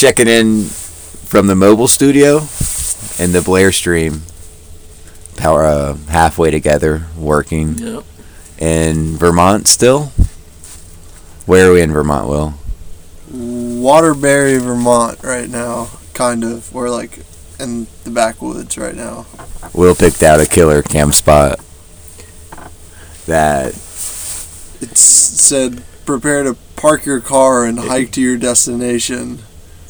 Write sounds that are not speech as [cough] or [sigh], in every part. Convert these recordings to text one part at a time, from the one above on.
checking in from the mobile studio and the Blair stream. Power uh, halfway together, working Yep. in Vermont still. Where are we in Vermont, Will? Waterbury, Vermont, right now. Kind of. We're like in the backwoods right now. Will picked out a killer camp spot that It said, prepare to park your car and hike to your destination.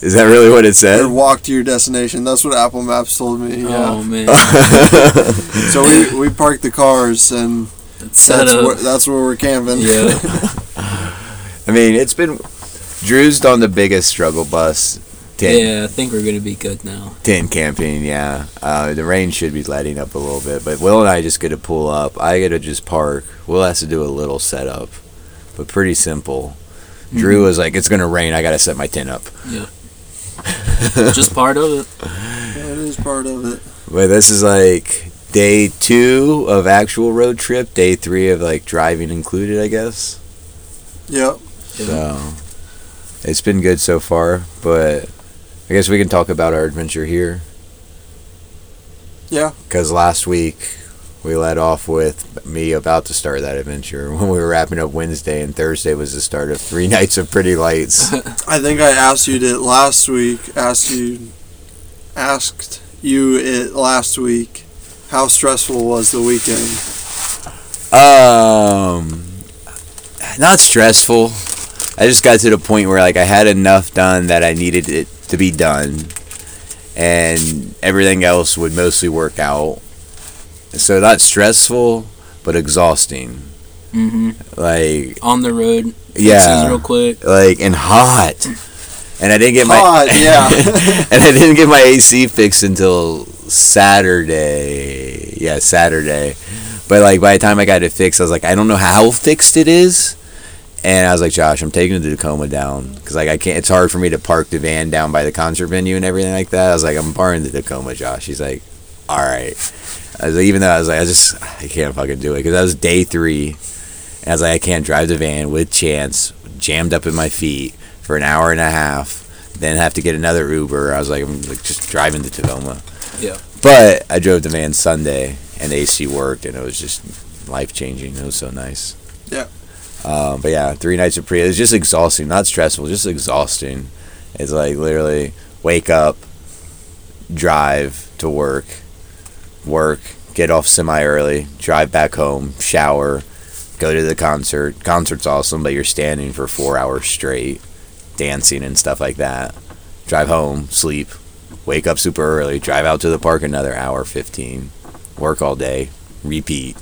Is that really what it Or said? walk to your destination. That's what Apple Maps told me. Yeah. Oh man. [laughs] So we, [laughs] we parked the cars and Set that's up. where, that's where we're camping. Yeah. [laughs] I mean, it's been Drew's done the biggest struggle bus. Tent, yeah, I think we're gonna be good now. tent camping, yeah. Uh, the rain should be letting up a little bit, but Will and I just get to pull up. I get to just park. Will has to do a little setup, but pretty simple. Drew was like, "It's gonna rain. I gotta set my tent up." Yeah. [laughs] Just part of it. That is part of it. But this is like day two of actual road trip. Day three of like driving included, I guess. Yep. So it's been good so far, but I guess we can talk about our adventure here. Yeah. Because last week we led off with me about to start that adventure [laughs] when we were wrapping up Wednesday, and Thursday was the start of three [laughs] nights of pretty lights. [laughs] I think I asked you it last week. Asked you, asked you it last week. How stressful was the weekend? um, not stressful. I just got to the point where like I had enough done that I needed it to be done, and everything else would mostly work out. So not stressful, but exhausting. hmm Like On the road. yeah, real quick. like and hot. And I didn't get my [laughs] yeah. [laughs] and I didn't get my AC fixed until Saturday. Yeah, Saturday. But like by the time I got it fixed, I was like, I don't know how fixed it is. And I was like, Josh, I'm taking the Tacoma down because like I can't. It's hard for me to park the van down by the concert venue and everything like that. I was like, I'm borrowing the Tacoma, Josh. He's like, all right. I was like, even though I was like, I just I can't fucking do it because that was day three. And I was like, I can't drive the van with chance jammed up in my feet for an hour and a half. Then have to get another Uber. I was like, I'm like just driving to Tacoma. Yeah. But I drove the van Sunday and the AC worked and it was just life changing. It was so nice. Yeah. Um, but yeah, three nights of pre. It was just exhausting, not stressful, just exhausting. It's like literally wake up, drive to work, work, get off semi early, drive back home, shower, go to the concert. Concert's awesome, but you're standing for four hours straight, dancing and stuff like that. Drive home, sleep, wake up super early, drive out to the park another hour 15, work all day, repeat.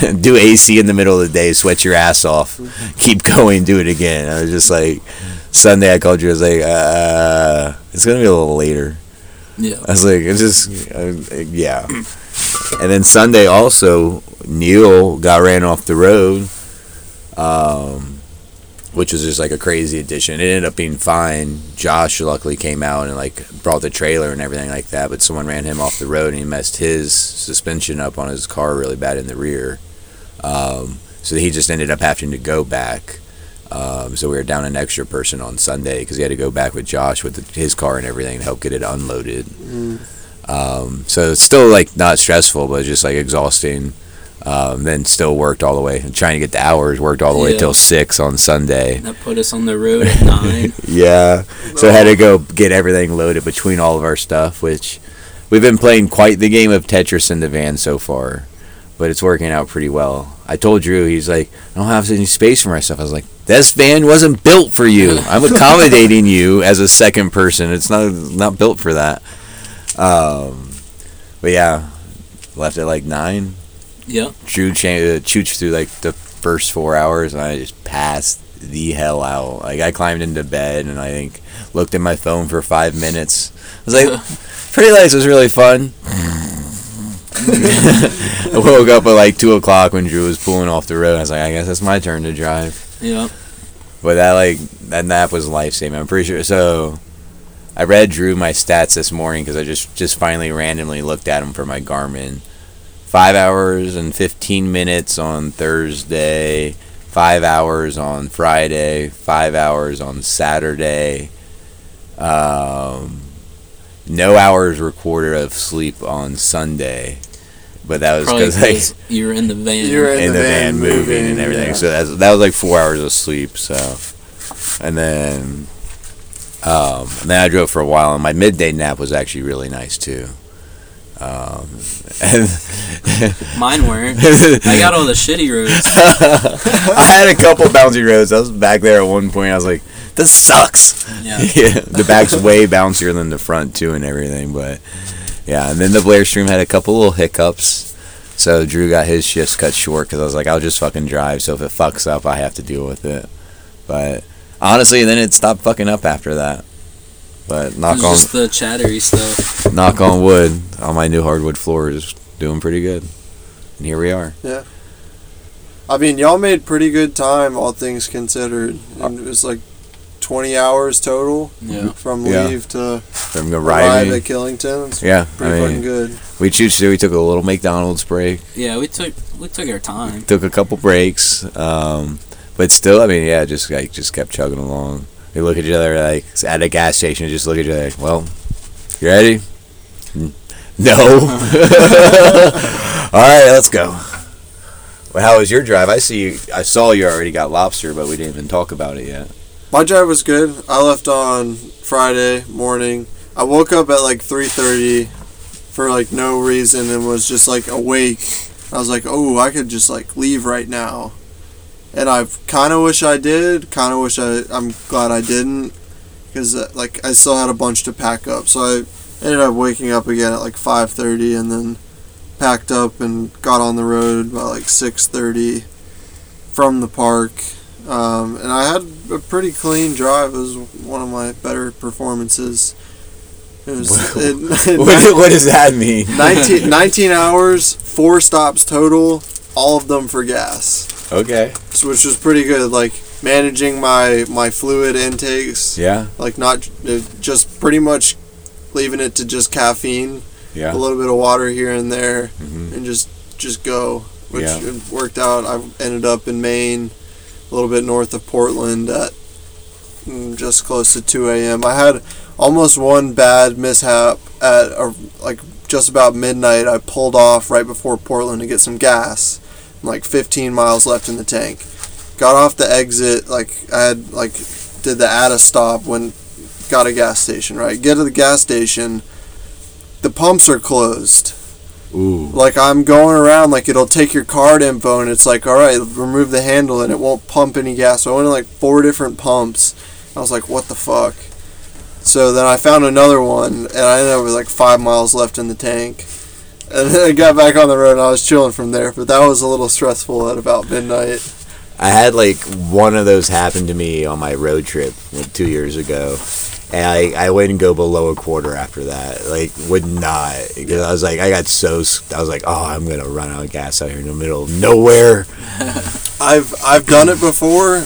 [laughs] do AC in the middle of the day, sweat your ass off, keep [laughs] going, do it again. I was just like, Sunday I called you, I was like, uh, it's gonna be a little later. Yeah. I was like, it's just, uh, yeah. And then Sunday also, Neil got ran off the road, um, which was just like a crazy addition. It ended up being fine. Josh luckily came out and like brought the trailer and everything like that, but someone ran him off the road and he messed his suspension up on his car really bad in the rear. Um, so he just ended up having to go back. Um, so we were down an extra person on Sunday because he had to go back with Josh with the, his car and everything to help get it unloaded. Um, so it's still like not stressful, but just like exhausting. Um, then still worked all the way, trying to get the hours. Worked all the way till six on Sunday. That put us on the road at [laughs] nine. Yeah, so I had to go get everything loaded between all of our stuff, which we've been playing quite the game of Tetris in the van so far, but it's working out pretty well. I told Drew, he's like, I don't have any space for my stuff. I was like, this van wasn't built for you. I'm [laughs] accommodating you as a second person. It's not not built for that. Um, but yeah, left at like nine. Yeah. Drew cha- chooched through like the first four hours, and I just passed the hell out. Like I climbed into bed and I think looked at my phone for five minutes. I was like, [laughs] "Pretty Lights was really fun." [laughs] I woke up at like two o'clock when Drew was pulling off the road. I was like, "I guess it's my turn to drive." Yep. But that like that nap was life saving. I'm pretty sure. So I read Drew my stats this morning because I just just finally randomly looked at them for my Garmin. Five hours and fifteen minutes on Thursday. Five hours on Friday. Five hours on Saturday. Um, no hours recorded of sleep on Sunday, but that was because like 'cause you were in the van. You were in in the the van, van moving, moving, and everything. yeah. So that's, that was like four hours of sleep. So, and then, um, and then I drove for a while, and my midday nap was actually really nice too. Um, [laughs] and [laughs] Mine weren't. [laughs] I got all the shitty roads. I had a couple bouncy roads. I was back there at one point. I was like, "This sucks." Yeah. yeah, the back's way bouncier than the front too, and everything. But yeah, and then the Blair Stream had a couple little hiccups. So Drew got his shifts cut short because I was like, I'll just fucking drive. So if it fucks up, I have to deal with it. But honestly, then it stopped fucking up after that. But knock It's on just the chattery stuff. knock on wood, on my new hardwood floor is doing pretty good. And here we are. Yeah. I mean, y'all made pretty good time, all things considered. And it was like 20 hours total Yeah. from Yeah. leave to From the arrive at Killington. It's Yeah, pretty I fucking good. we choose to. We took a little McDonald's break. Yeah, we took we took our time. took a couple breaks, um, but still, I mean, yeah, just like just kept chugging along. We look at each other like at a gas station, just look at each other. Like, well, you ready? [laughs] No. [laughs] All right, let's go. Well, how was your drive? I see. You, I saw you already got lobster, but we didn't even talk about it yet. My drive was good. I left on Friday morning. I woke up at like 3:30 for like no reason and was just like awake. I was like, "Oh, I could just like leave right now." And I kind of wish I did. Kind of wish I. I'm glad I didn't, because uh, like I still had a bunch to pack up. So I ended up waking up again at like 5:30 and then packed up and got on the road by like 6:30 from the park. Um, and I had a pretty clean drive. It was one of my better performances. It was it, [laughs] What, [laughs] what does that mean? 19, [laughs] 19 hours, four stops total, all of them for gas, Okay. so, which was pretty good. Like managing my my fluid intakes, Yeah. like not just pretty much leaving it to just caffeine, Yeah. a little bit of water here and there, hmm and just just go, which Yeah. worked out. I ended up in Maine, a little bit north of Portland at mm, just close to 2 a.m. I had almost one bad mishap at a, like just about midnight. I pulled off right before Portland to get some gas, like 15 miles left in the tank. Got off the exit, like I had like did the at a stop when got a gas station. Right, get to the gas station. The pumps are closed Ooh. like I'm going around, like it'll take your card info and it's like, all right, remove the handle and it won't pump any gas. So I went to like four different pumps. I was like, what the fuck? So then I found another one and I ended up with like five miles left in the tank. And then I got back on the road and I was chilling from there. But that was a little stressful at about midnight. I had like one of those happen to me on my road trip like two years ago, and I, I wouldn't go below a quarter after that. Like would not because I was like I got so I was like oh I'm gonna run out of gas out here in the middle of nowhere. [laughs] I've I've done it before.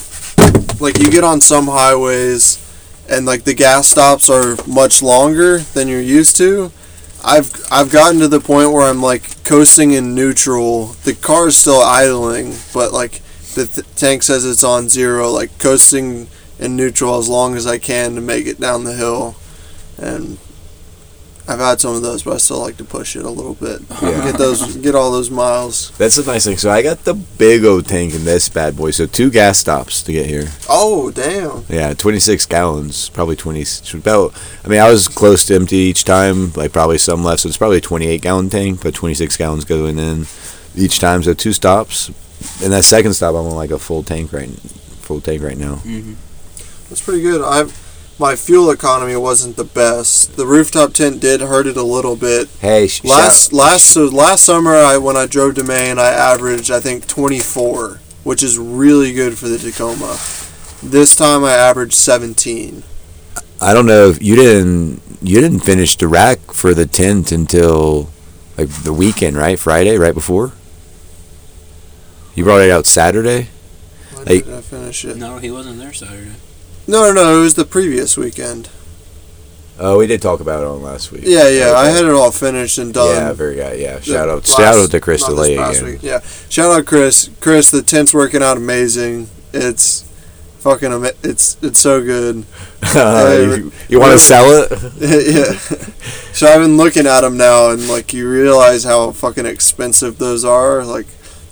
Like you get on some highways and like the gas stops are much longer than you're used to. I've I've gotten to the point where I'm like coasting in neutral. The car's still idling, but like the th- tank says it's on zero, like coasting in neutral as long as I can to make it down the hill. And I've had some of those, but I still like to push it a little bit. Yeah. Get those get all those miles. That's the nice thing. So I got the big old tank in this bad boy. So two gas stops to get here. Oh, damn. Yeah, 26 gallons, probably 20. About, I mean, I was close to empty each time, like probably some left. So it's probably a 28 gallon tank, but 26 gallons going in each time. So two stops, and that second stop, I'm on like a full tank right, full tank right now. hmm That's pretty good. I my fuel economy wasn't the best. The rooftop tent did hurt it a little bit. Hey, sh- Last last so last summer, I when I drove to Maine, I averaged I think 24, which is really good for the Tacoma. This time I averaged 17. I don't know if you didn't, you didn't finish the rack for the tent until like the weekend, right? Friday, right before. You brought it out Saturday. When Hey. did I finish it? No, he wasn't there Saturday. No, no, no. It was the previous weekend. Oh, we did talk about it on last week. Yeah, yeah. I had it all finished and done. Yeah, very good. Yeah, shout out, last- shout out to Chris DeLay again. week. Yeah, shout out Chris. Chris, the tent's working out amazing. It's fucking ama- it's it's so good. [laughs] you you want to sell it? [laughs] yeah. So I've been looking at them now, and like you realize how fucking expensive those are. Like,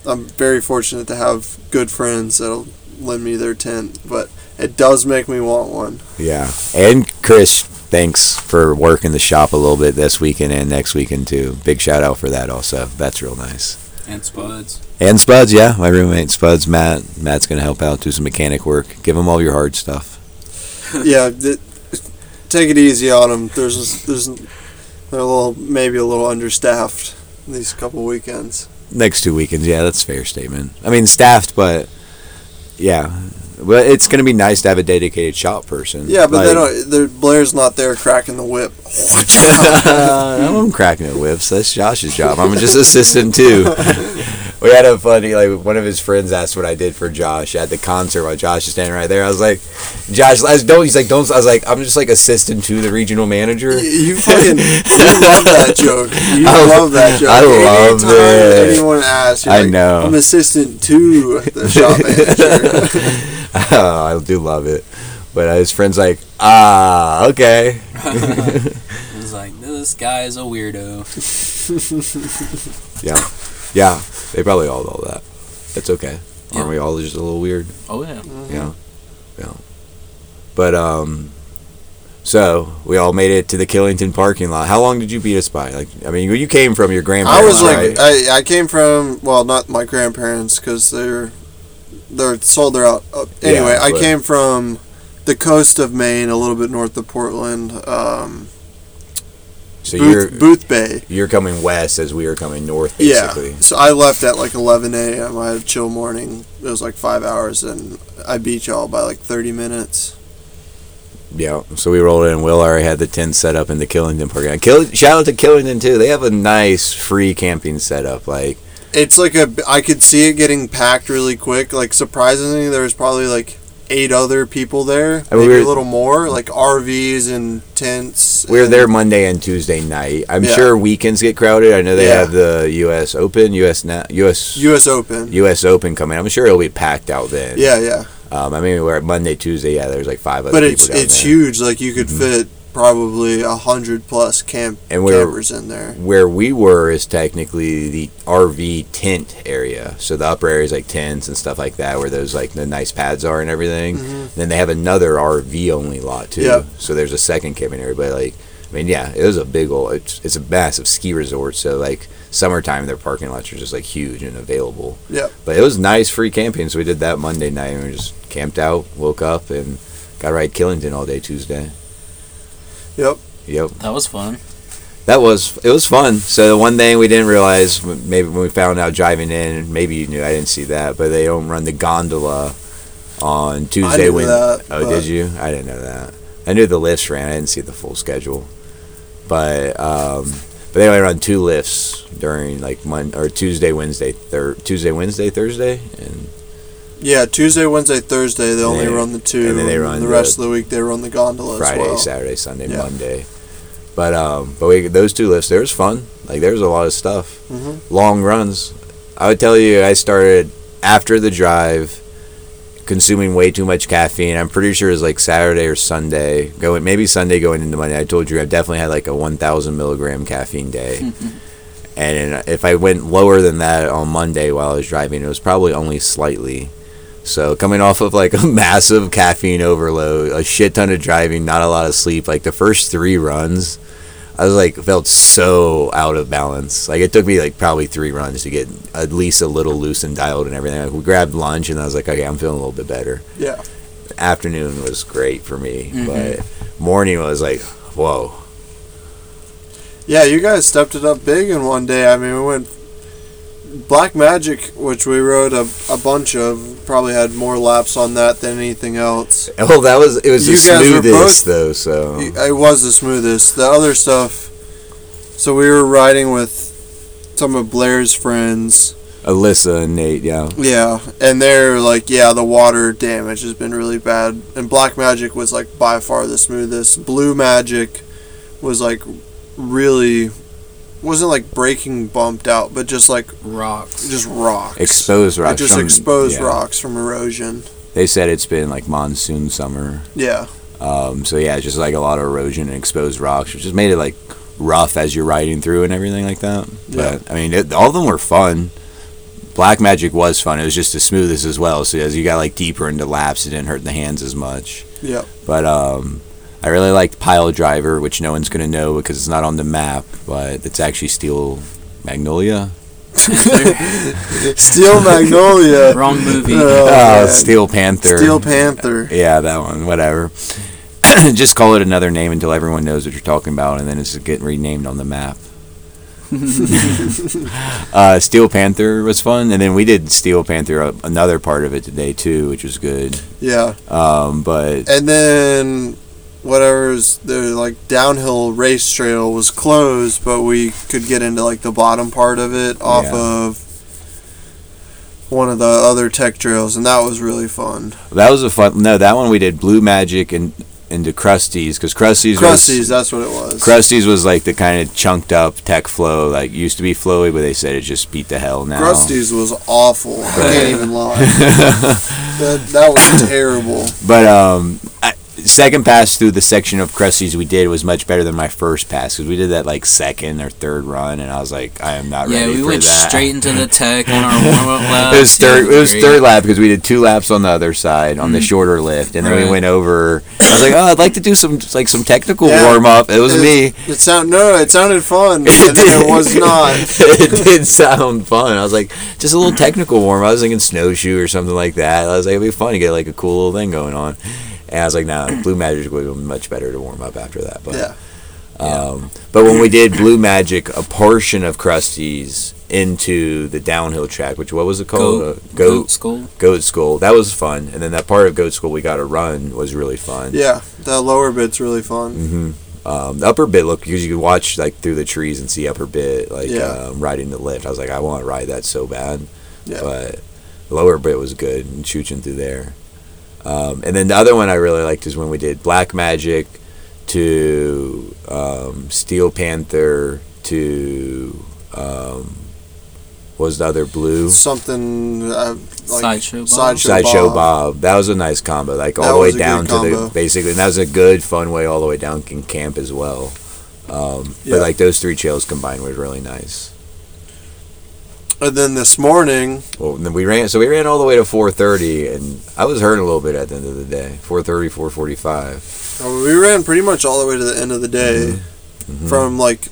I'm very fortunate to have good friends that'll lend me their tent, but it does make me want one. Yeah. And Chris, thanks for working the shop a little bit this weekend and next weekend too. Big shout out for that also. That's real nice. And Spuds. And Spuds, yeah, my roommate Spuds, Matt. Matt's gonna help out, do some mechanic work. Give him all your hard stuff. [laughs] yeah, th- take it easy on them. There's there's they're a little maybe a little understaffed these couple weekends. Next two weekends, yeah, that's a fair statement. I mean, staffed, but yeah, but it's gonna be nice to have a dedicated shop person. Yeah, but Like- they don't. they're- Blair's not there cracking the whip. [laughs] [laughs] Uh, I'm cracking at whips. That's Josh's job. I'm just assistant too. [laughs] We had a funny like one of his friends asked what I did for Josh at the concert while Josh is standing right there. I was like, Josh, let's don't. He's like, don't. I was like, I'm just like assistant to the regional manager. You- fucking you love that joke. You [laughs] I love that joke. I love Anytime it. Anyone asks, I like, know. I'm assistant to the [laughs] shop manager. [laughs] I do love it. But uh, his friend's like, ah, okay. Was like, this guy is a weirdo. Yeah, yeah. They probably all know that. It's okay. Yeah. Aren't we all just a little weird? Oh, yeah. Yeah, yeah. But um, so we all made it to the Killington parking lot. How long did you beat us by? Like, I mean, you came from your grandparents. I was like, right? I, I came from well, not my grandparents because they're they're sold. They're out. Uh, anyway, Yeah, I came from the coast of Maine, a little bit north of Portland, um, so you're Booth, Boothbay. you're coming west as we are coming north, Yeah. basically. So I left at like 11 a.m. I had a chill morning. It was like five hours, and I beat y'all by like 30 minutes. Yeah. So we rolled in. Will already had the tent set up in the Killington park. Kill, shout out to Killington too. They have a nice free camping setup. Like, It's like a. I could see it getting packed really quick. Like surprisingly, there was probably like eight other people there, I mean, maybe we a little more, like RVs and tents. we were and- there Monday and Tuesday night. I'm Yeah. sure weekends get crowded. I know they Yeah. have the U.S. Open, U.S. Na- U.S. U.S. Open. U.S. Open coming. I'm sure it'll be packed out then. Yeah, yeah. Um, I mean, we're at Monday, Tuesday. Yeah, there's like five other But people it's it's there. huge. Like you could Mhm. fit probably a hundred plus camp And we're- campers in there. Where we were is technically the RV tent area. So the upper area is like tents and stuff like that, where those like the nice pads are and everything. Mhm. Then they have another RV only lot too. Yep. So there's a second camping area, but like, I mean, yeah, it was a big old. It's, it's a massive ski resort. So like summertime, their parking lots are just like huge and available. Yeah. But it was nice free camping. So we did that Monday night and we just camped out, woke up, and got to ride Killington all day Tuesday. Yep. Yep. That was fun. That was it was fun. So the one thing we didn't realize maybe when we found out driving in, maybe you knew I didn't see that, but they don't run the gondola on Tuesday knew when that, Oh, did you? I didn't know that. I knew the lifts ran. I didn't see the full schedule. But um but they only run two lifts during like Monday or Tuesday, Wednesday, thir- Tuesday, Wednesday, Thursday, and Yeah, Tuesday, Wednesday, Thursday they only they- run the two. and then they run the the rest of the week. They run the gondola Friday, as well. Saturday, Sunday, Yeah. Monday. But um, but we those two lifts, there was fun. Like there was a lot of stuff. Mhm. Long runs. I would tell you, I started after the drive, consuming way too much caffeine. I'm pretty sure it was like Saturday or Sunday, going maybe Sunday going into Monday. I told you I definitely had like a 1,000 milligram caffeine day. [laughs] And if I went lower than that on Monday while I was driving, it was probably only slightly. So coming off of like [laughs] a massive caffeine overload, a shit ton of driving, not a lot of sleep, like the first three runs, I was like felt so out of balance. Like it took me like probably three runs to get at least a little loose and dialed and everything. Like, we grabbed lunch and I was like, okay, I'm feeling a little bit better. Yeah. Afternoon was great for me, Mhm. but morning was like, whoa. Yeah, you guys stepped it up big in one day. I mean, we went Black Magic, which we rode a, a bunch of, probably had more laps on that than anything else. [laughs] Well, that was it was You the smoothest both- though. So It was the smoothest. The other stuff. So we were riding with some of Blair's friends. Alyssa and Nate, yeah. Yeah, and they're like, yeah, the water damage has been really bad. And Black Magic was like by far the smoothest. Blue Magic was like really wasn't like breaking bumped out, but just like Rocks. just rocks. Exposed It rocks. just from- exposed yeah. rocks from erosion. they said it's been like monsoon summer. Yeah. Um, so yeah, it's just like a lot of erosion and exposed rocks, which just made it like rough as you're riding through and everything like that. Yeah. But I mean, it, all of them were fun. Black Magic was fun. It was just the smoothest as well. So as you got like deeper into laps, it didn't hurt the hands as much. Yeah. But um, I really liked Pile Driver, which no one's gonna know because it's not on the map, but it's actually Steel Magnolia. [laughs] Steel Magnolia. Wrong movie. Oh, man. Steel Panther. Steel Panther. [laughs] Yeah, that one. Whatever. [coughs] Just call it another name until everyone knows what you're talking about, and then it's getting renamed on the map. [laughs] uh, Steel Panther was fun, and then we did Steel Panther uh, another part of it today too, which was good. Yeah. Um, but And then whatever's the like downhill race trail was closed, but we could get into like the bottom part of it off Yeah. of one of the other tech trails, and that was really fun. that was a fun. No, that one we did Blue Magic and into Krusty's because Krusty's Krusty's, was that's what it was. Krusty's was like the kind of chunked up tech flow, like used to be flowy, but they said it just beat the hell now. Krusty's was awful. I can't even lie. [laughs] that, that was terrible. But um, I, second pass through the section of Krusty's we did was much better than my first pass because we did that like second or third run, and I was like, I am not Yeah, ready Yeah, we for went that. straight into the [laughs] tech on our warm up [laughs] lap. it was third. It was great. third lap because we did two laps on the other side on the mm-hmm. shorter lift, and then we went over. I was like, oh, I'd like to do some like some technical Yeah. warm up. It was It- me. It sound no, it sounded fun, [laughs] and it was not. it did sound fun. I was like, just a little technical warm. Up. I was thinking snowshoe or something like that. I was like, it'd be fun to get like a cool little thing going on. And I was like, nah, Blue Magic would be much better to warm up after that. But Yeah. um, but when we did Blue Magic, a portion of Krusty's into the downhill track, which what was it called? Goat, Uh, goat Goat skull. Goat School. That was fun. And then that part of Goat School we got to run was really fun. Yeah, that lower bit's really fun. hmm Um, the upper bit looked because you could watch like through the trees and see upper bit like Yeah. um, riding the lift. I was like, I want to ride that so bad. Yeah. But lower bit was good and shooting through there. Um, and then the other one I really liked is when we did Black Magic to um, Steel Panther to um, what was the other blue Something uh, like Sideshow Bob. Sideshow, Sideshow Bob. Bob. That was a nice combo, like all That the way was a good down to the basically. And that was a good fun way all the way down in camp as well. Um, Yeah. But like those three trails combined was really nice. And then this morning, Well, then we ran. So we ran all the way to 4:30, and I was hurting a little bit at the end of the day. 4:30, 4:45. uh, we ran pretty much all the way to the end of the day Mhm. from like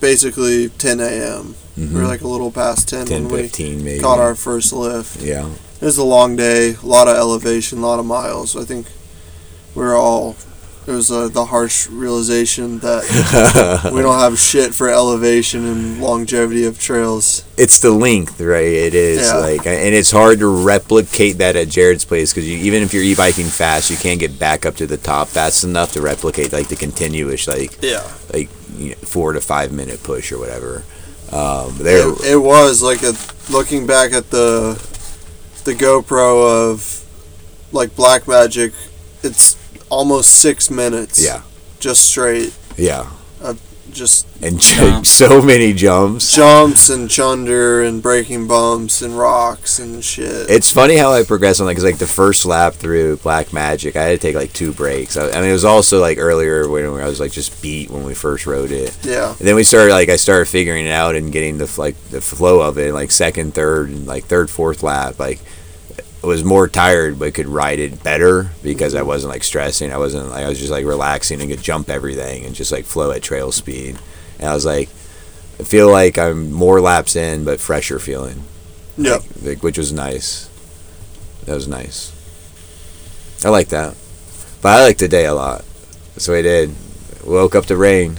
basically 10 a.m. Mhm. We were like a little past 10, 10, when we 15 maybe. caught our first lift. yeah. It was a long day, a lot of elevation, a lot of miles. I think we were all. It was uh, the harsh realization that [laughs] we don't have shit for elevation and longevity of trails. it's the length, right? It is Yeah. like, and it's hard to replicate that at Jarrod's place because you, even if you're e-biking fast, you can't get back up to the top fast enough to replicate like the continuous like Yeah. like you know, four to five minute push or whatever. Um, there, It, it was like a looking back at the the GoPro of like Black Magic. It's almost six minutes. yeah, Just straight, yeah, just and [laughs] Yeah. so many jumps. jumps and chunder and breaking bumps and rocks and shit. It's funny how I progress on that because like the first lap through Black Magic, I had to take like two breaks. I, I mean, it was also like earlier when I was like just beat when we first rode it. yeah. And then we started like I started figuring it out and getting the like the flow of it. Like second, third, and like third, fourth lap, like I was more tired but could ride it better because I wasn't like stressing. I wasn't like I was just like relaxing and could jump everything and just like flow at trail speed. And I was like, I feel like I'm more laps in but fresher feeling. Yep. Like, like, which was nice. That was nice. I like that. But I liked the day a lot. So I did. Woke up to rain.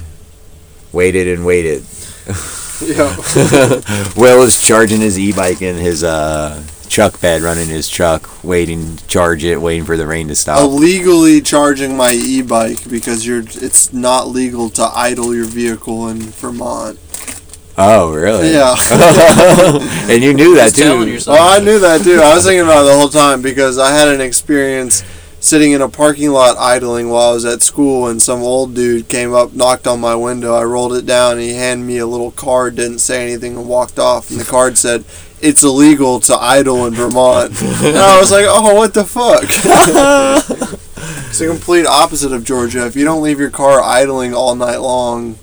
Waited and waited. [laughs] Yeah. [laughs] Will was charging his e-bike in his uh, truck bed, running his truck, waiting to charge it, waiting for the rain to stop. Illegally charging my e-bike because you're. It's not legal to idle your vehicle in Vermont. Oh, really? Yeah. [laughs] and you knew that too. yourself. Oh, I knew that too. I was thinking about it the whole time because I had an experience sitting in a parking lot idling while I was at school, and some old dude came up, knocked on my window. I rolled it down, and he handed me a little card, didn't say anything, and walked off. And the card said, it's illegal to idle in Vermont. [laughs] and I was like, oh, what the fuck? [laughs] it's the complete opposite of Georgia. If you don't leave your car idling all night long,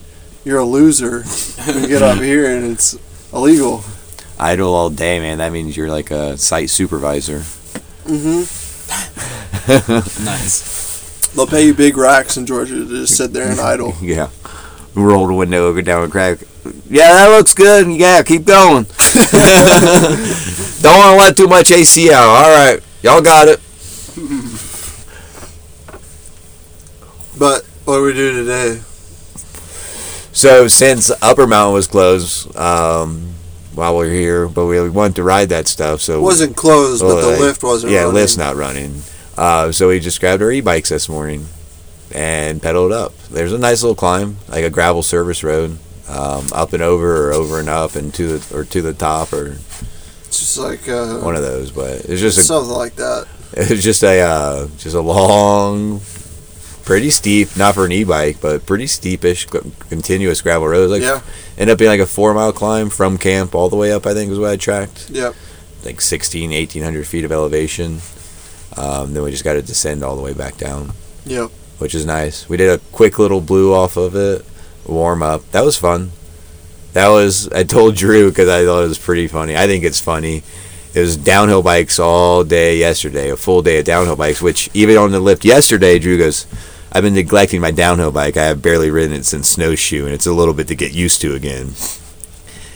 you're a loser. You get up here and it's illegal. Idle all day, man. That means you're like a site supervisor. hmm [laughs] Nice. They'll pay you big racks in Georgia to just sit there and idle. Yeah. Roll the window over down and crack. Yeah, that looks good. Yeah, keep going. [laughs] Don't want to let too much AC out. All right, y'all got it. But what do we do today? So since Upper Mountain was closed, um, while we are here, but we wanted to ride that stuff. So It wasn't closed, but the like, lift wasn't yeah, running. lift's not running. Uh, so we just grabbed our e-bikes this morning and pedaled up. There's a nice little climb, like a gravel service road, um, up and over or over and up and to the or to the top or It's just like uh, one of those. But it's just a something like that. [laughs] it's just a uh, just a long, pretty steep, not for an e-bike, but pretty steepish, co- continuous gravel road. Like Yeah. ended up being like a four mile climb from camp all the way up. I think is what I tracked. Yep. Like 16, 1800 feet of elevation. Um, then we just got to descend all the way back down, Yep. Which is nice. We did a quick little blue off of it, warm up. That was fun. That was I told Drew because I thought it was pretty funny. I think it's funny. It was downhill bikes all day yesterday, a full day of downhill bikes. Which even on the lift yesterday, Drew goes, "I've been neglecting my downhill bike. I have barely ridden it since snowshoe, and it's a little bit to get used to again."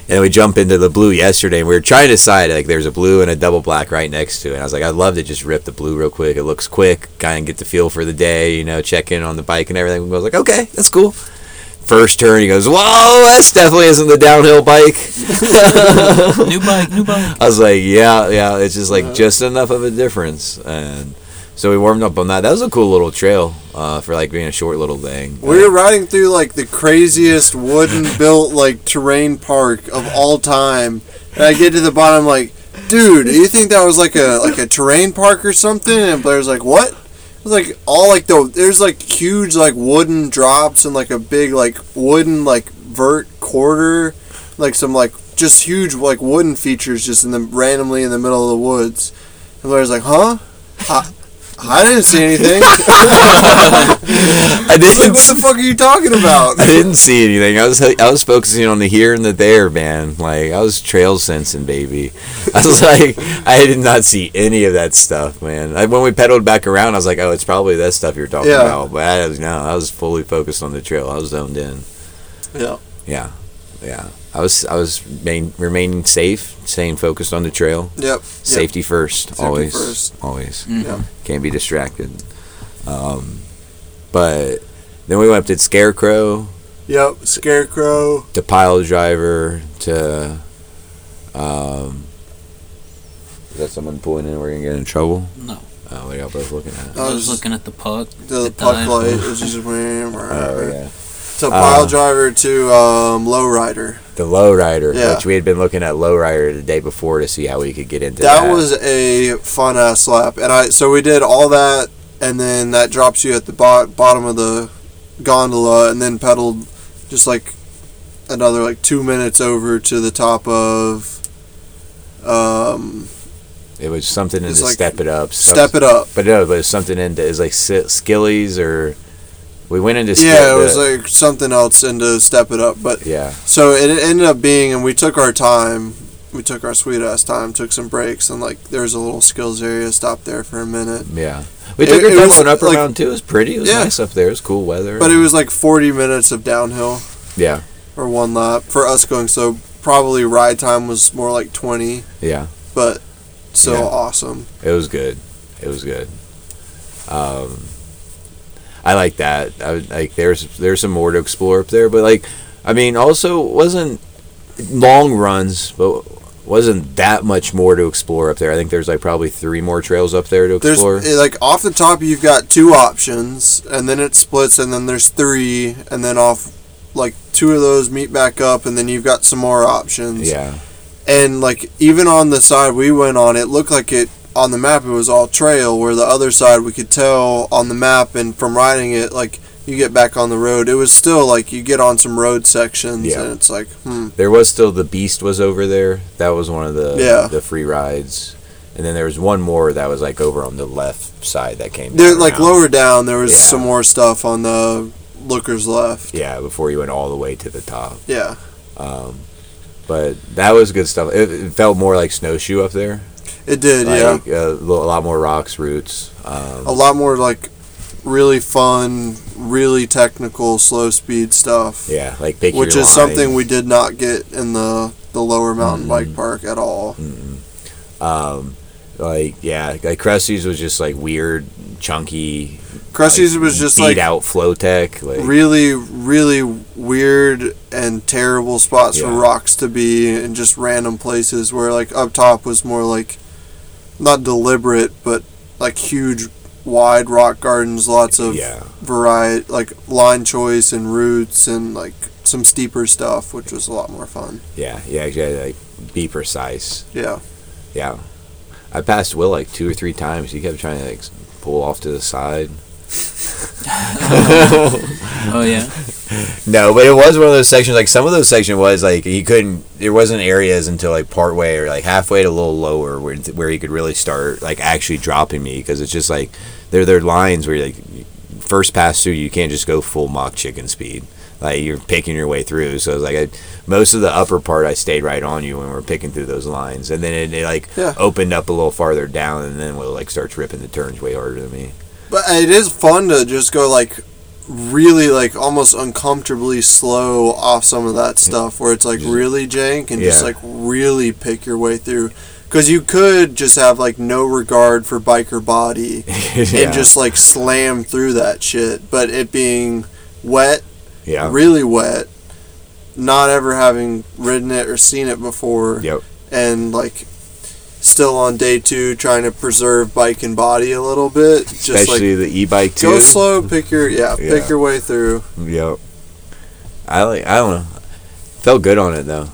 And we jump into the blue yesterday, and we were trying to decide like there's a blue and a double black right next to it. And I was like, I'd love to just rip the blue real quick. It looks quick, kind of get the feel for the day, you know, check in on the bike and everything. I was like, okay, that's cool. First turn, he goes, "Whoa, this definitely isn't the downhill bike." [laughs] new bike, new bike. I was like, "Yeah, yeah, it's just like just enough of a difference." And so we warmed up on that. That was a cool little trail uh, for like being a short little thing. We were riding through like the craziest wooden [laughs] built like terrain park of all time, and I get to the bottom like, dude, you think that was like a like a terrain park or something? And Blair's like, what? It was like all like the there's like huge like wooden drops and like a big like wooden like vert quarter, like some like just huge like wooden features just in the randomly in the middle of the woods. And Blair's like, huh? I, I didn't see anything. [laughs] I didn't. what the fuck are you talking about? I didn't see anything. I was I was focusing on the here and the there, man. Like I was trail sensing, baby. I was [laughs] like, I did not see any of that stuff, man. I, when we pedaled back around, I was like, oh, it's probably that stuff you're talking Yeah. about. But I was no, I was fully focused on the trail. I was zoned in. Yeah. Yeah, yeah. I was I was main, remaining safe, staying focused on the trail. Yep. Safety first, Safety always, first. always. Yeah. Can't be distracted. Um, but then we went up to Scarecrow, Yep. Scarecrow. to Pile Driver, to um. Is that someone pulling in? We're gonna get in trouble. No, Oh, what are y'all both looking at? I I was was looking at the puck. The It puck died. light is [laughs] just wham, Oh yeah, to pile Uh, driver to um, lowrider. the Lowrider, Yeah. which we had been looking at Lowrider the day before to see how we could get into That that. was a fun ass lap, and I so we did all that, and then that drops you at the bo- bottom of the gondola, and then pedaled just like another like two minutes over to the top of um, It was something It's into like step it up. step it up. But no, but it was something into is like skillies or we went into Yeah, it was the- like something else into step it up, but yeah So it ended up being, and we took our time. We took our sweet ass time, took some breaks, and like there was a little skills area. Stopped there for a minute, yeah. We It- took our it time was, going up like- around too. It was pretty. It was Yeah. nice up there. It was cool weather. but it was like forty minutes of downhill yeah or one lap for us going. So probably ride time was more like twenty, yeah but so Yeah. awesome. it was good. It was good. Um, I like that. I would, like there's there's some more to explore up there, but like I mean also wasn't long runs, but wasn't that much more to explore up there. I think there's like probably three more trails up there to explore. eh, like off the top, you've got two options, and then it splits, and then there's three, and then off like two of those meet back up, and then you've got some more options. yeah. and like even on the side we went on it looked like it on the map it was all trail where the other side we could tell on the map and from riding it like you get back on the road, it was still like you get on some road sections Yeah. and it's like, hmm, There was still the Beast was over there. That was one of the Yeah. the free rides. And then there was one more that was like over on the left side that came. there like around. lower down there was Yeah. some more stuff on the lookers left. Yeah, before you went all the way to the top. Yeah. Um, but that was good stuff. It, it felt more like snowshoe up there. It did, yeah. Like uh, a a lot more rocks, roots. Um, A lot more like really fun, really technical slow speed stuff. yeah, like Which is line. something we did not get in the the lower mountain Mhm. bike park at all. Um, like yeah, like Krusty's was just like weird, chunky. Krusty's like, was just beat like out flow tech. Like really, really weird and terrible spots for rocks to be and just random places where like up top was more like not deliberate but like huge wide rock gardens, lots of yeah, variety like line choice and roots, and like some steeper stuff, which was a lot more fun. yeah, yeah. Gotta like be precise. Yeah. Yeah, I passed Will like two or three times. He kept trying to like pull off to the side. [laughs] Oh yeah. No, but it was one of those sections. Like some of those sections was like he couldn't. There wasn't areas until like part way or like halfway to a little lower where where he could really start like actually dropping me because it's just like there there are lines where you're like first pass through you can't just go full mock chicken speed. Like you're picking your way through. So it's like I, most of the upper part I stayed right on you when we are picking through those lines, and then it, it like Yeah. opened up a little farther down, and then Will like starts ripping the turns way harder than me. But it is fun to just go like really like almost uncomfortably slow off some of that stuff where it's like really jank and just like really pick your way through. Because you could just have like no regard for biker body [laughs] yeah. and just like slam through that shit. But it being wet, yeah. really wet, not ever having ridden it or seen it before, Yep. and like still on day two trying to preserve bike and body a little bit. Just like Especially the e-bike too. Go slow, pick your yeah, Yeah. pick your way through. Yep. I like. I don't know. Felt good on it though.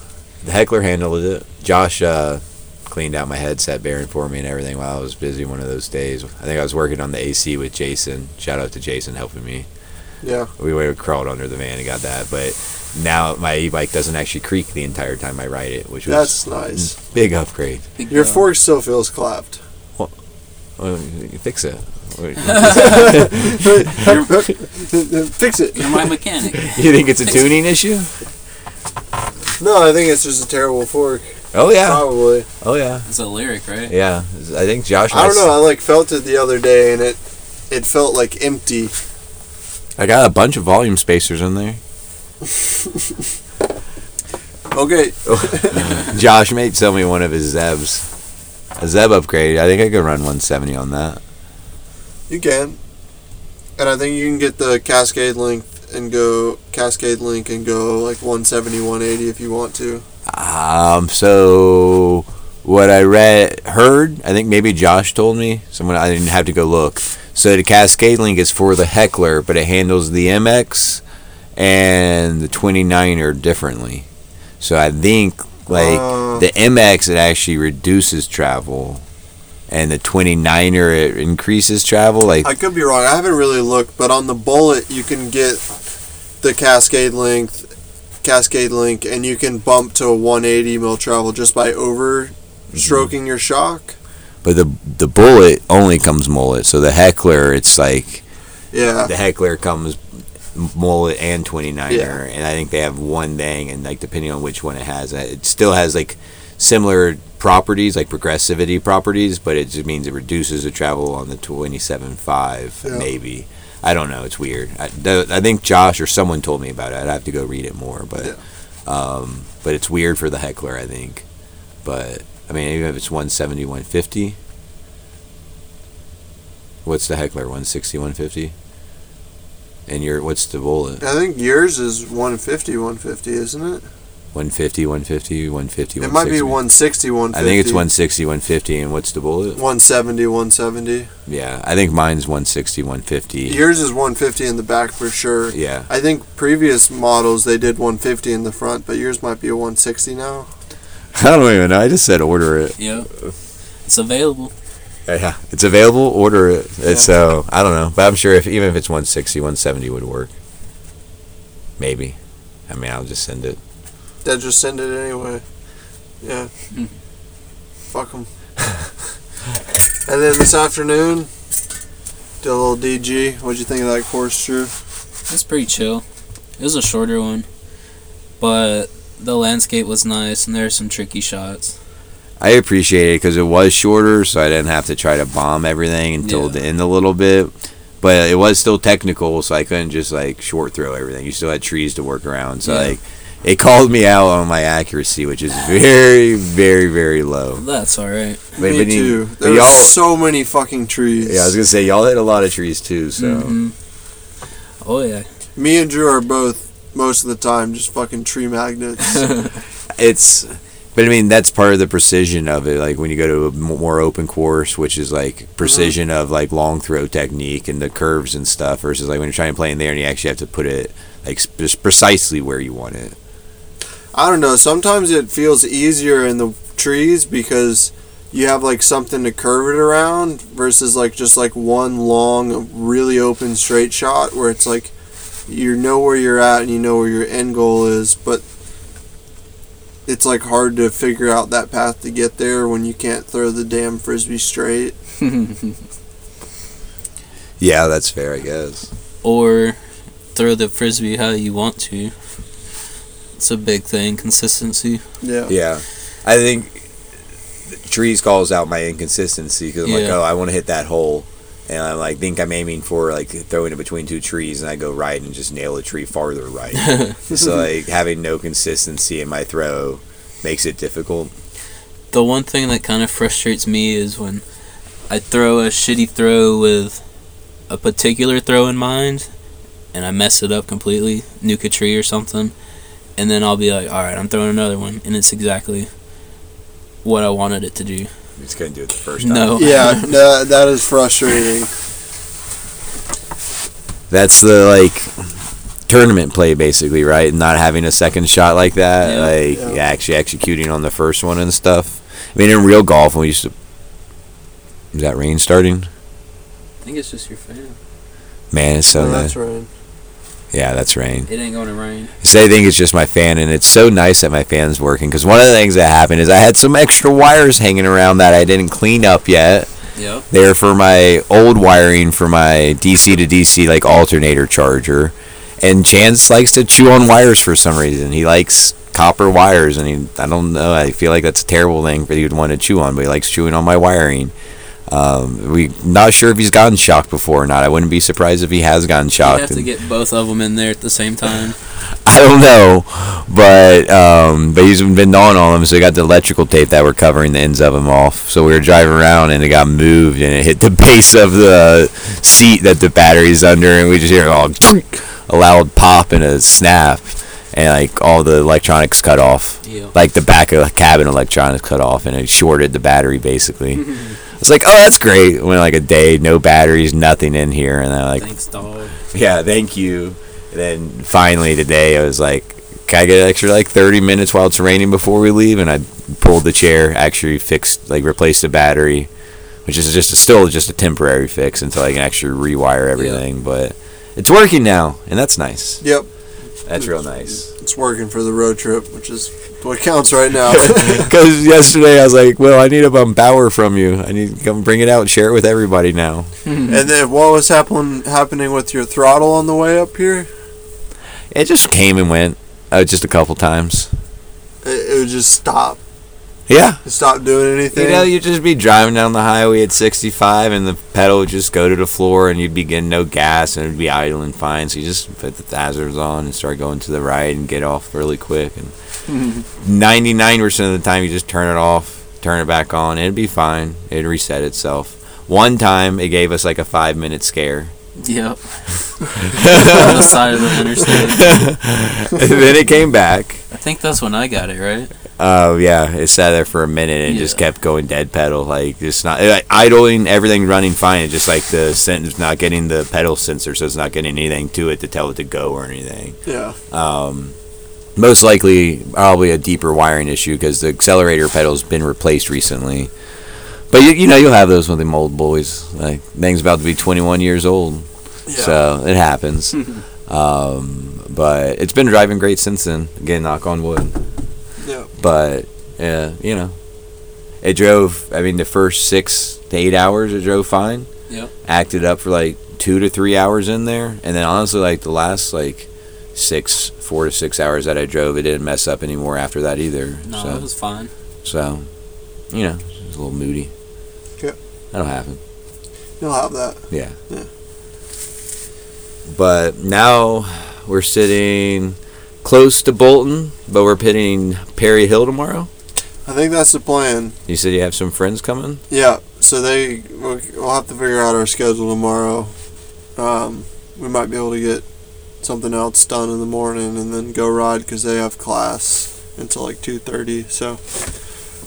The heckler handled it. Josh uh, cleaned out my headset bearing for me and everything while I was busy one of those days. I think I was working on the AC with Jason. Shout out to Jason helping me. Yeah. We would have crawled under the van and got that, but now my e-bike doesn't actually creak the entire time I ride it, which was That's nice. big upgrade. Big Your fork still feels clapped. Well, you fix it. [laughs] Fix it. You're my mechanic. [laughs] you think it's a tuning issue? No, I think it's just a terrible fork. Oh yeah. Probably. Oh yeah. It's a Lyrik, right? Yeah. I think Josh. I don't know. I like felt it the other day, and it it felt like empty. I got a bunch of volume spacers in there. [laughs] Okay. [laughs] Josh made sell me one of his Zebs. A Zeb upgrade. I think I could run 170 on that. You can. And I think you can get the Cascade link and go Cascade link and go like 170, 180 if you want to. Um. So what I read, heard, I think maybe Josh told me. Someone I didn't have to go look. So the Cascade Link is for the Heckler, but it handles the MX and the 29er differently. So I think like Uh. the MX it actually reduces travel, and the 29er it increases travel. Like I could be wrong. I haven't really looked, but on the Bullet you can get the Cascade length, Cascade link, and you can bump to a 180 mil travel just by over stroking your shock. But the the bullet only comes mullet. So the heckler, it's like Yeah. the heckler comes mullet and 29er, Yeah. and I think they have one thing, and like depending on which one it has, uh, it still has like similar properties, like progressivity properties, but it just means it reduces the travel on the 27.5 Yeah. maybe. I don't know. It's weird. I, th- I think Josh or someone told me about it. I'd have to go read it more, but Yeah. um, but it's weird for the heckler, I think. But I mean, even if it's 170, 150. What's the heckler? 160, 150? And your what's the bullet? I think yours is 150, 150, isn't it? 150, 150, 150, It might be 160. 160, 150. I think it's 160, 150. And what's the bullet? 170, 170. Yeah, I think mine's 160, 150. Yours is 150 in the back for sure. Yeah. I think previous models they did 150 in the front, but yours might be a 160 now. [laughs] I don't even know. I just said order it. Yeah. It's available. Yeah, it's available. Order it. It's so I don't know, but I'm sure if even if it's 160, 170 would work. Maybe. I mean, I'll just send it. Dad, just send it anyway. Yeah. Hmm. Fuck them. and then this afternoon, did a little DG. What'd you think of that course, Drew? It's pretty chill. It was a shorter one, but the landscape was nice and there there's some tricky shots. I appreciate it because it was shorter, so I didn't have to try to bomb everything until Yeah. the end a little bit. But it was still technical, so I couldn't just like short throw everything. You still had trees to work around, so Yeah. like it called me out on my accuracy, which is [laughs] very, very, very low. That's all right. But, Me but you- too. but There were y'all, so many fucking trees. yeah, I was gonna say y'all hit a lot of trees too. So Mhm. Oh yeah. Me and Drew are both most of the time just fucking tree magnets. [laughs] it's but i mean that's part of the precision of it like when you go to a more open course which is like uh-huh. precision of like long throw technique and the curves and stuff versus like when you're trying to play in there and you actually have to put it like sp- precisely where you want it I don't know. Sometimes it feels easier in the trees because you have like something to curve it around versus like just like one long, really open straight shot where it's like you know where you're at and you know where your end goal is, but it's like hard to figure out that path to get there when you can't throw the damn frisbee straight. [laughs] yeah that's fair i guess or throw the frisbee how you want to. It's a big thing, consistency. Yeah. yeah i think the trees calls out my inconsistency because i'm like oh i want to hit that hole and i like think i'm aiming for like throwing it between two trees and i go right and just nail a tree farther right [laughs] so like having no consistency in my throw makes it difficult. The one thing that kind of frustrates me is when I throw a shitty throw with a particular throw in mind and I mess it up completely, nuke a tree or something, and then I'll be like, alright, I'm throwing another one, and it's exactly what I wanted it to do. You just couldn't do it the first time. [laughs] No. Yeah, that, that is frustrating. That's the like tournament play basically, right? Not having a second shot like that, Yeah. like Yeah. actually executing on the first one and stuff. I mean, in real golf, when we used to. Is that rain starting? I think it's just your fan. Man, it's so Oh, nice. that's right. Yeah, that's rain. It ain't going to rain. So I think it's just my fan, and it's so nice that my fan's working. Because one of the things that happened is I had some extra wires hanging around that I didn't clean up yet. Yep. They're for my old wiring for my DC to DC like alternator charger. And Chance likes to chew on wires for some reason. He likes copper wires, and he, I don't know. I feel like that's a terrible thing for you to want to chew on, but he likes chewing on my wiring. Um, we not sure if he's gotten shocked before or not. I wouldn't be surprised if he has gotten You shocked. have to get both of them in there at the same time. [laughs] I don't know, but um, but he's been gnawing on them. So he got the electrical tape that were covering the ends of them off. So we were driving around and it got moved and it hit the [laughs] base of the seat that the battery's under, and we just hear all [laughs] a loud pop and a snap, and like all the electronics cut off, Yeah. like the back of the cabin electronics cut off, and it shorted the battery basically. [laughs] It's like, oh, that's great. Went like a day, no batteries, nothing in here, and I like Thanks, dog. yeah, thank you. And then finally today, I was like, can I get an extra like 30 minutes while it's raining before we leave? And I pulled the chair, actually fixed, like replaced the battery, which is just still just a temporary fix until I can actually rewire everything. But it's working now, and that's nice. Yep, That's real nice. it's working for the road trip, which is what counts right now. [laughs] Because yesterday I was like, well, I need a bum power from you. I need to come bring it out and share it with everybody now. [laughs] and then what was happen- happening with your throttle on the way up here? It just came and went uh, just a couple times. It, it would just stop. Yeah. Stop doing anything. You know, you'd just be driving down the highway at 65 and the pedal would just go to the floor and you'd be getting no gas and it'd be idling fine. So you just put the hazards on and start going to the right and get off really quick. And [laughs] 99% of the time you just turn it off, turn it back on, and it'd be fine. It'd reset itself. One time it gave us like a five minute scare. Yep. [laughs] On the side of the interstate. [laughs] and then it came back. I think that's when I got it, right? Oh yeah, it sat there for a minute and it just kept going dead pedal, like just not like, idling, everything running fine. It's just like the sense not getting the pedal sensor, so it's not getting anything to it to tell it to go or anything. yeah. Um, most likely, probably a deeper wiring issue because the accelerator pedal's been replaced recently. But you, you know you'll have those with them old boys. Like thing's about to be 21 years old, so it happens. [laughs] um, but it's been driving great since then. Again, knock on wood. Yeah. But yeah, you know, it drove. I mean, the first six to eight hours it drove fine. Yeah. Acted up for like two to three hours in there, and then honestly, like the last like six, four to six hours that I drove, it didn't mess up anymore after that either. No, so, it was fine. so, you know, it was a little moody. Okay. That'll happen. You'll have that. Yeah. Yeah. But now we're sitting close to Bolton, but we're pitting Perry Hill tomorrow. I think that's the plan. You said you have some friends coming. Yeah. So they we'll, we'll have to figure out our schedule tomorrow. Um, we might be able to get something else done in the morning and then go ride because they have class until like two thirty. So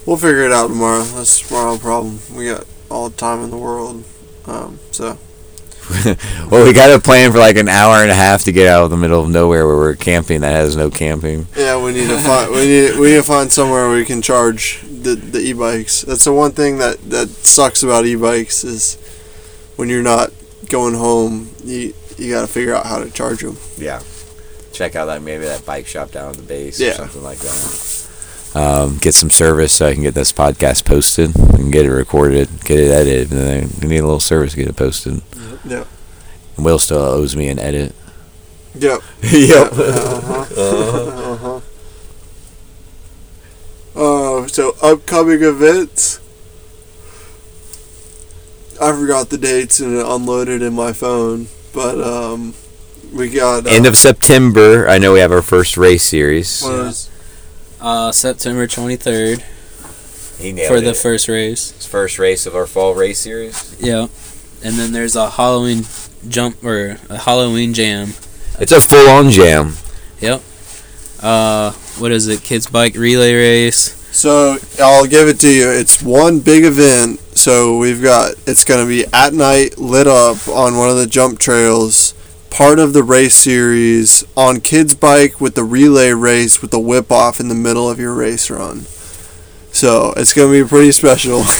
we'll figure it out tomorrow. That's not a problem. We got all the time in the world. Um, so [laughs] well, we got a plan for like an hour and a half to get out of the middle of nowhere where we're camping that has no camping. yeah, we need to find we need we need to find somewhere where we can charge the the e-bikes. That's the one thing that that sucks about e-bikes is when you're not going home, you you got to figure out how to charge them. Yeah. Check out that maybe that bike shop down at the base Yeah. or something like that. Um, get some service so I can get this podcast posted and get it recorded, get it edited, and then we need a little service to get it posted. Yep. And Will still owes me an edit. [laughs] Yep. yep. Uh-huh. uh-huh. Uh, so upcoming events. I forgot the dates and it unloaded in my phone, but um, we got uh, End of September, I know we have our first race series. Uh, September 23rd He for the first race. first race of our fall race series. Yeah. And then there's a Halloween jump or a Halloween jam. It's a full on jam. Yep. Uh, what is it? Kids bike relay race. So I'll give it to you. It's one big event. So we've got it's going to be at night, lit up on one of the jump trails. Part of the race series on kids bike with the relay race with the whip off in the middle of your race run. So it's going to be pretty special. [laughs]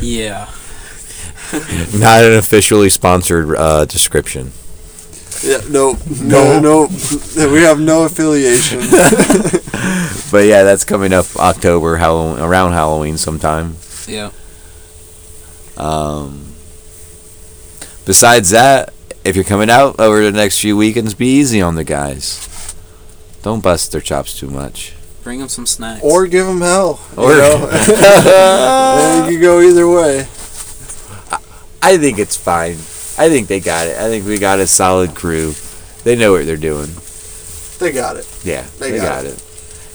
Yeah. Not an officially sponsored uh, description. yeah, nope, no, nope. [laughs] We have no affiliation. [laughs] But yeah, that's coming up October, Halloween, around Halloween sometime. Yeah. Um, besides that, if you're coming out over the next few weekends, be easy on the guys. Don't bust their chops too much. Bring them some snacks. or give them hell. Or- you know? [laughs] You could go either way. I think it's fine. I think they got it. I think we got a solid crew. They know what they're doing. They got it. Yeah, They they, got got, it.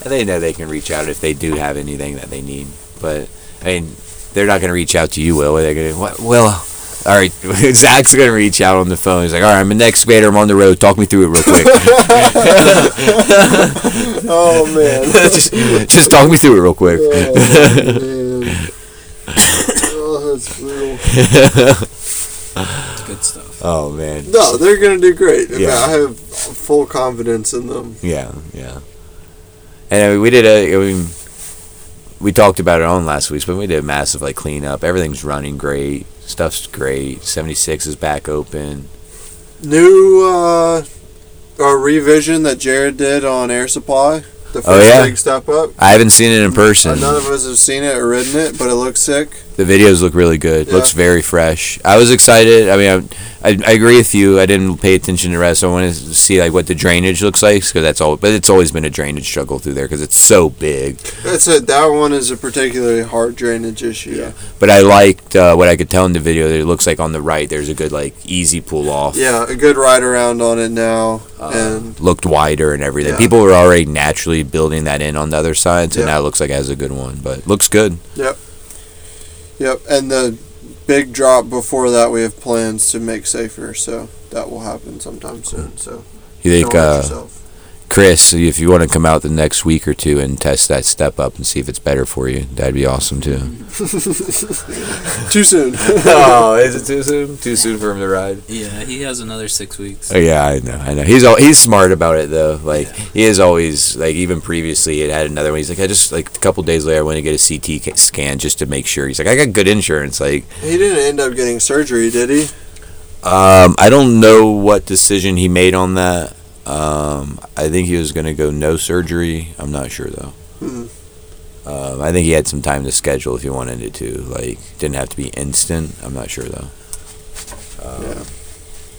And they know they can reach out if they do have anything that they need. But I mean, they're not going to reach out to you, Will. They're going to what? Will. All right, [laughs] Zach's going to reach out on the phone. He's like, "All right, I'm an excavator. I'm on the road. Talk me through it real quick. [laughs] [laughs] Oh man. just, just talk me through it real quick." Oh, man. oh, that's brutal. It's good stuff. oh man. No, they're gonna do great. I Yeah. I have full confidence in them. Yeah, yeah. And I mean, we did a. I mean, we talked about it on last week's, but we did a massive like cleanup. Everything's running great. Stuff's great. Seventy six is back open. New uh, a revision that Jared did on Air Supply. The first Oh, yeah? big step up. I haven't seen it in Uh, person. none of us have seen it or ridden it, but it looks sick. The videos look really good. Yeah. Looks very fresh. I was excited. I mean, I, I, I agree with you. I didn't pay attention to the rest. I wanted to see like what the drainage looks like because that's all. But it's always been a drainage struggle through there because it's so big. That's it. That one is a particularly hard drainage issue. Yeah. But I liked uh, what I could tell in the video. That it looks like on the right there's a good like easy pull off. Yeah, a good ride around on it now, Uh, and looked wider and everything. Yeah. People were already naturally building that in on the other side, so Yeah. now it looks like it has a good one. But looks good. Yep, and the big drop before that we have plans to make safer, so that will happen sometime soon. So You think uh. Chris, if you want to come out the next week or two and test that step up and see if it's better for you, that'd be awesome too. [laughs] Too soon. [laughs] oh, is it too soon? Too soon for him to ride? Yeah, he has another six weeks. Oh, yeah, I know, I know. He's al- he's smart about it though. Like he is always like even previously he had had another one. He's like I just like a couple days later I went to get a CT scan just to make sure. He's like I got good insurance. Like he didn't end up getting surgery, did he? um, I don't know what decision he made on that. Um, I think he was gonna go no surgery. I'm not sure though. Hmm. Um, I think he had some time to schedule if he wanted it to. Like didn't have to be instant. I'm not sure though. Um, Yeah.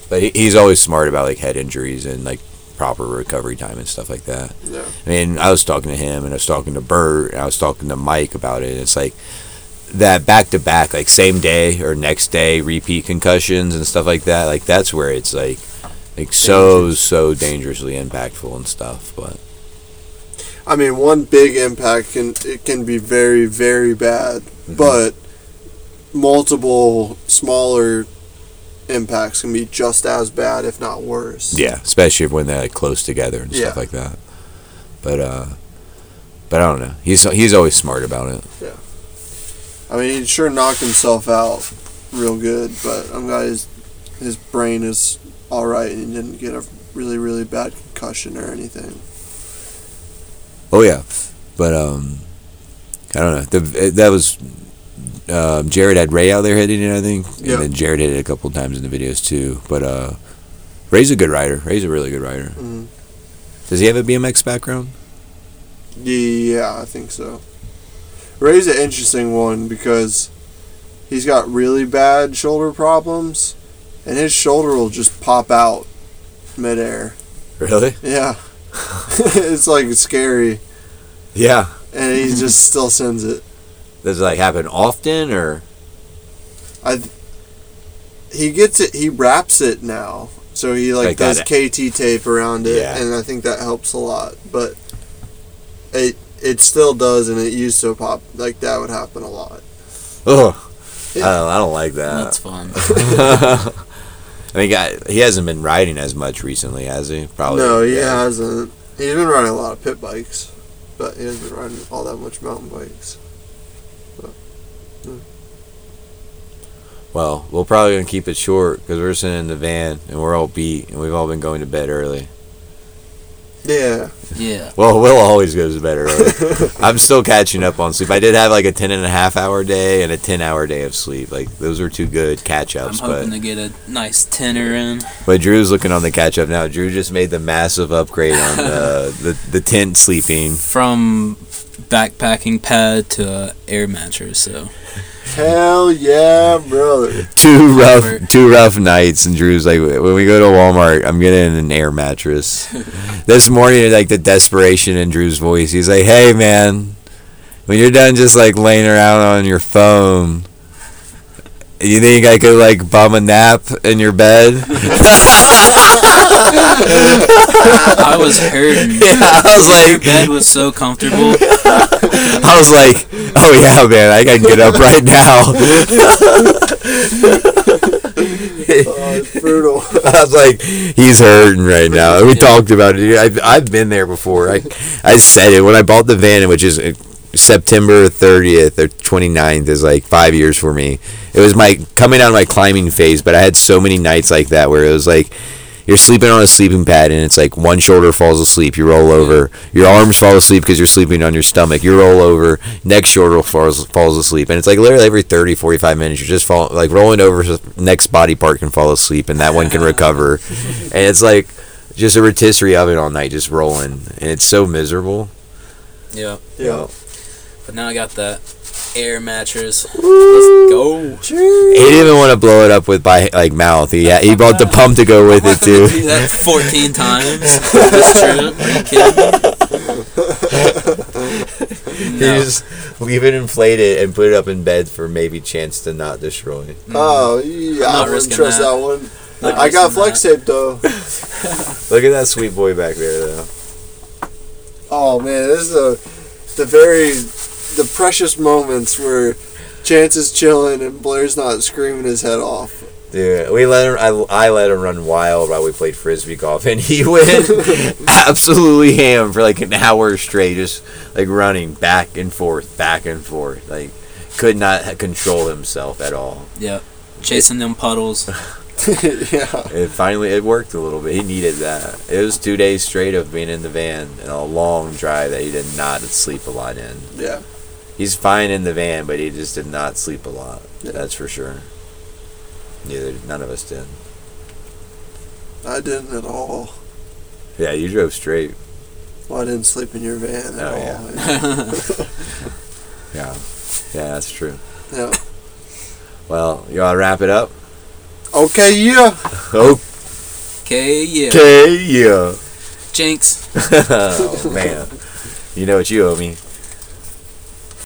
But he, he's always smart about like head injuries and like proper recovery time and stuff like that. Yeah. I mean, I was talking to him and I was talking to Bert and I was talking to Mike about it. It's like that back to back, like same day or next day repeat concussions and stuff like that. Like that's where it's like like so so dangerously impactful and stuff. But I mean, one big impact can it can be very very bad, Mm-hmm. but multiple smaller impacts can be just as bad, if not worse. yeah, especially when they're like close together and Yeah. stuff like that. But uh, but I don't know. He's he's always smart about it. Yeah. I mean, he sure knocked himself out real good, but I'm glad his his brain is all right and he didn't get a really really bad concussion or anything. Oh yeah, but um, I don't know. The, that was um, Jared had Ray out there hitting it, I think, Yeah. and then Jared hit it a couple times in the videos too. But uh, Ray's a good rider. Ray's a really good rider. Mm. Does he have a BMX background? Yeah, I think so. Ray's an interesting one because he's got really bad shoulder problems, and his shoulder will just pop out midair. Really? Yeah, [laughs] it's like scary, Yeah. and he [laughs] just still sends it. Does it like happen often or? I. He gets it. He wraps it now, so he like, Like does that- KT tape around it, Yeah. and I think that helps a lot. But it it still does, and it used to pop like that would happen a lot. Oh, Yeah. I don't. I don't like that. That's fun. [laughs] I mean, he hasn't been riding as much recently, has he? Probably. No, he yeah. hasn't. He's been riding a lot of pit bikes, but he hasn't been riding all that much mountain bikes. Well, we're probably gonna keep it short because we're sitting in the van and we're all beat and we've all been going to bed early. Yeah. Yeah. Well, Will always goes to bed early. I'm still catching up on sleep. I did have like a 10 and a half hour day and a 10 hour day of sleep. Like those were two good catch ups. I'm ups. hoping But to get a nice tenner in. but Drew's looking on the catch up now. Drew just made the massive upgrade on uh, [laughs] the the tent sleeping. From backpacking pad to a air mattress, so Hell yeah, brother. Two rough two rough nights and Drew's like when we go to Walmart, I'm getting an air mattress. [laughs] this morning like the desperation in Drew's voice. He's like, "Hey man, when you're done just like laying around on your phone, you think I could like bum a nap in your bed?" [laughs] [laughs] [laughs] I was hurting. yeah, I was like, Your like, bed was so comfortable. [laughs] I was like, "Oh yeah, man, I can get up right now." Oh, it's brutal. I was like, he's hurting right now. And we talked about it. I've, I've been there before. I, I said it when I bought the van, which is uh, September 30th or 29th is like five years for me. It was my coming out of my climbing phase, but I had so many nights like that where it was like, you're sleeping on a sleeping pad and it's like one shoulder falls asleep, you roll over. Your arms fall asleep because you're sleeping on your stomach. You roll over, next shoulder falls falls asleep, and it's like literally every 30, 45 minutes you're just fall like rolling over. so Next body part can fall asleep, and that one can recover. [laughs] and it's like just a rotisserie oven all night, just rolling, and it's so miserable. Yeah. Yeah. But now I got that air mattress. Let's go. He didn't even want to blow it up with by like mouth. He he bought the pump to go with it Do too. that 14 times this trip. Are you kidding? [laughs] He No. just leave it inflated and put it up in bed for maybe chance to not destroy. Mm. Oh, yeah, I'm not wouldn't trust that. that, one. Not I got risking flex tape though. [laughs] Look at that sweet boy back there, though. Oh man, this is a, the very the precious moments where Chance is chilling and Blair's not screaming his head off. Dude, we let him. I, I let him run wild while we played frisbee golf, and he [laughs] went [laughs] absolutely ham for like an hour straight, just like running back and forth, back and forth. Like could not control himself at all. Yeah. Chasing them puddles. [laughs] yeah. It finally it worked a little bit. He needed that. It was two days straight of being in the van and a long drive that he did not sleep a lot in. Yeah. He's fine in the van, but he just did not sleep a lot. That's for sure. Neither none of us did. I didn't at all. Yeah, you drove straight. Well, I didn't sleep in your van at Oh, all. yeah. [laughs] Yeah, yeah, that's true. Yeah. Well, you want to wrap it up? Okay, yeah. Okay, yeah. Okay, yeah. Jinx. [laughs] oh man, you know what you owe me.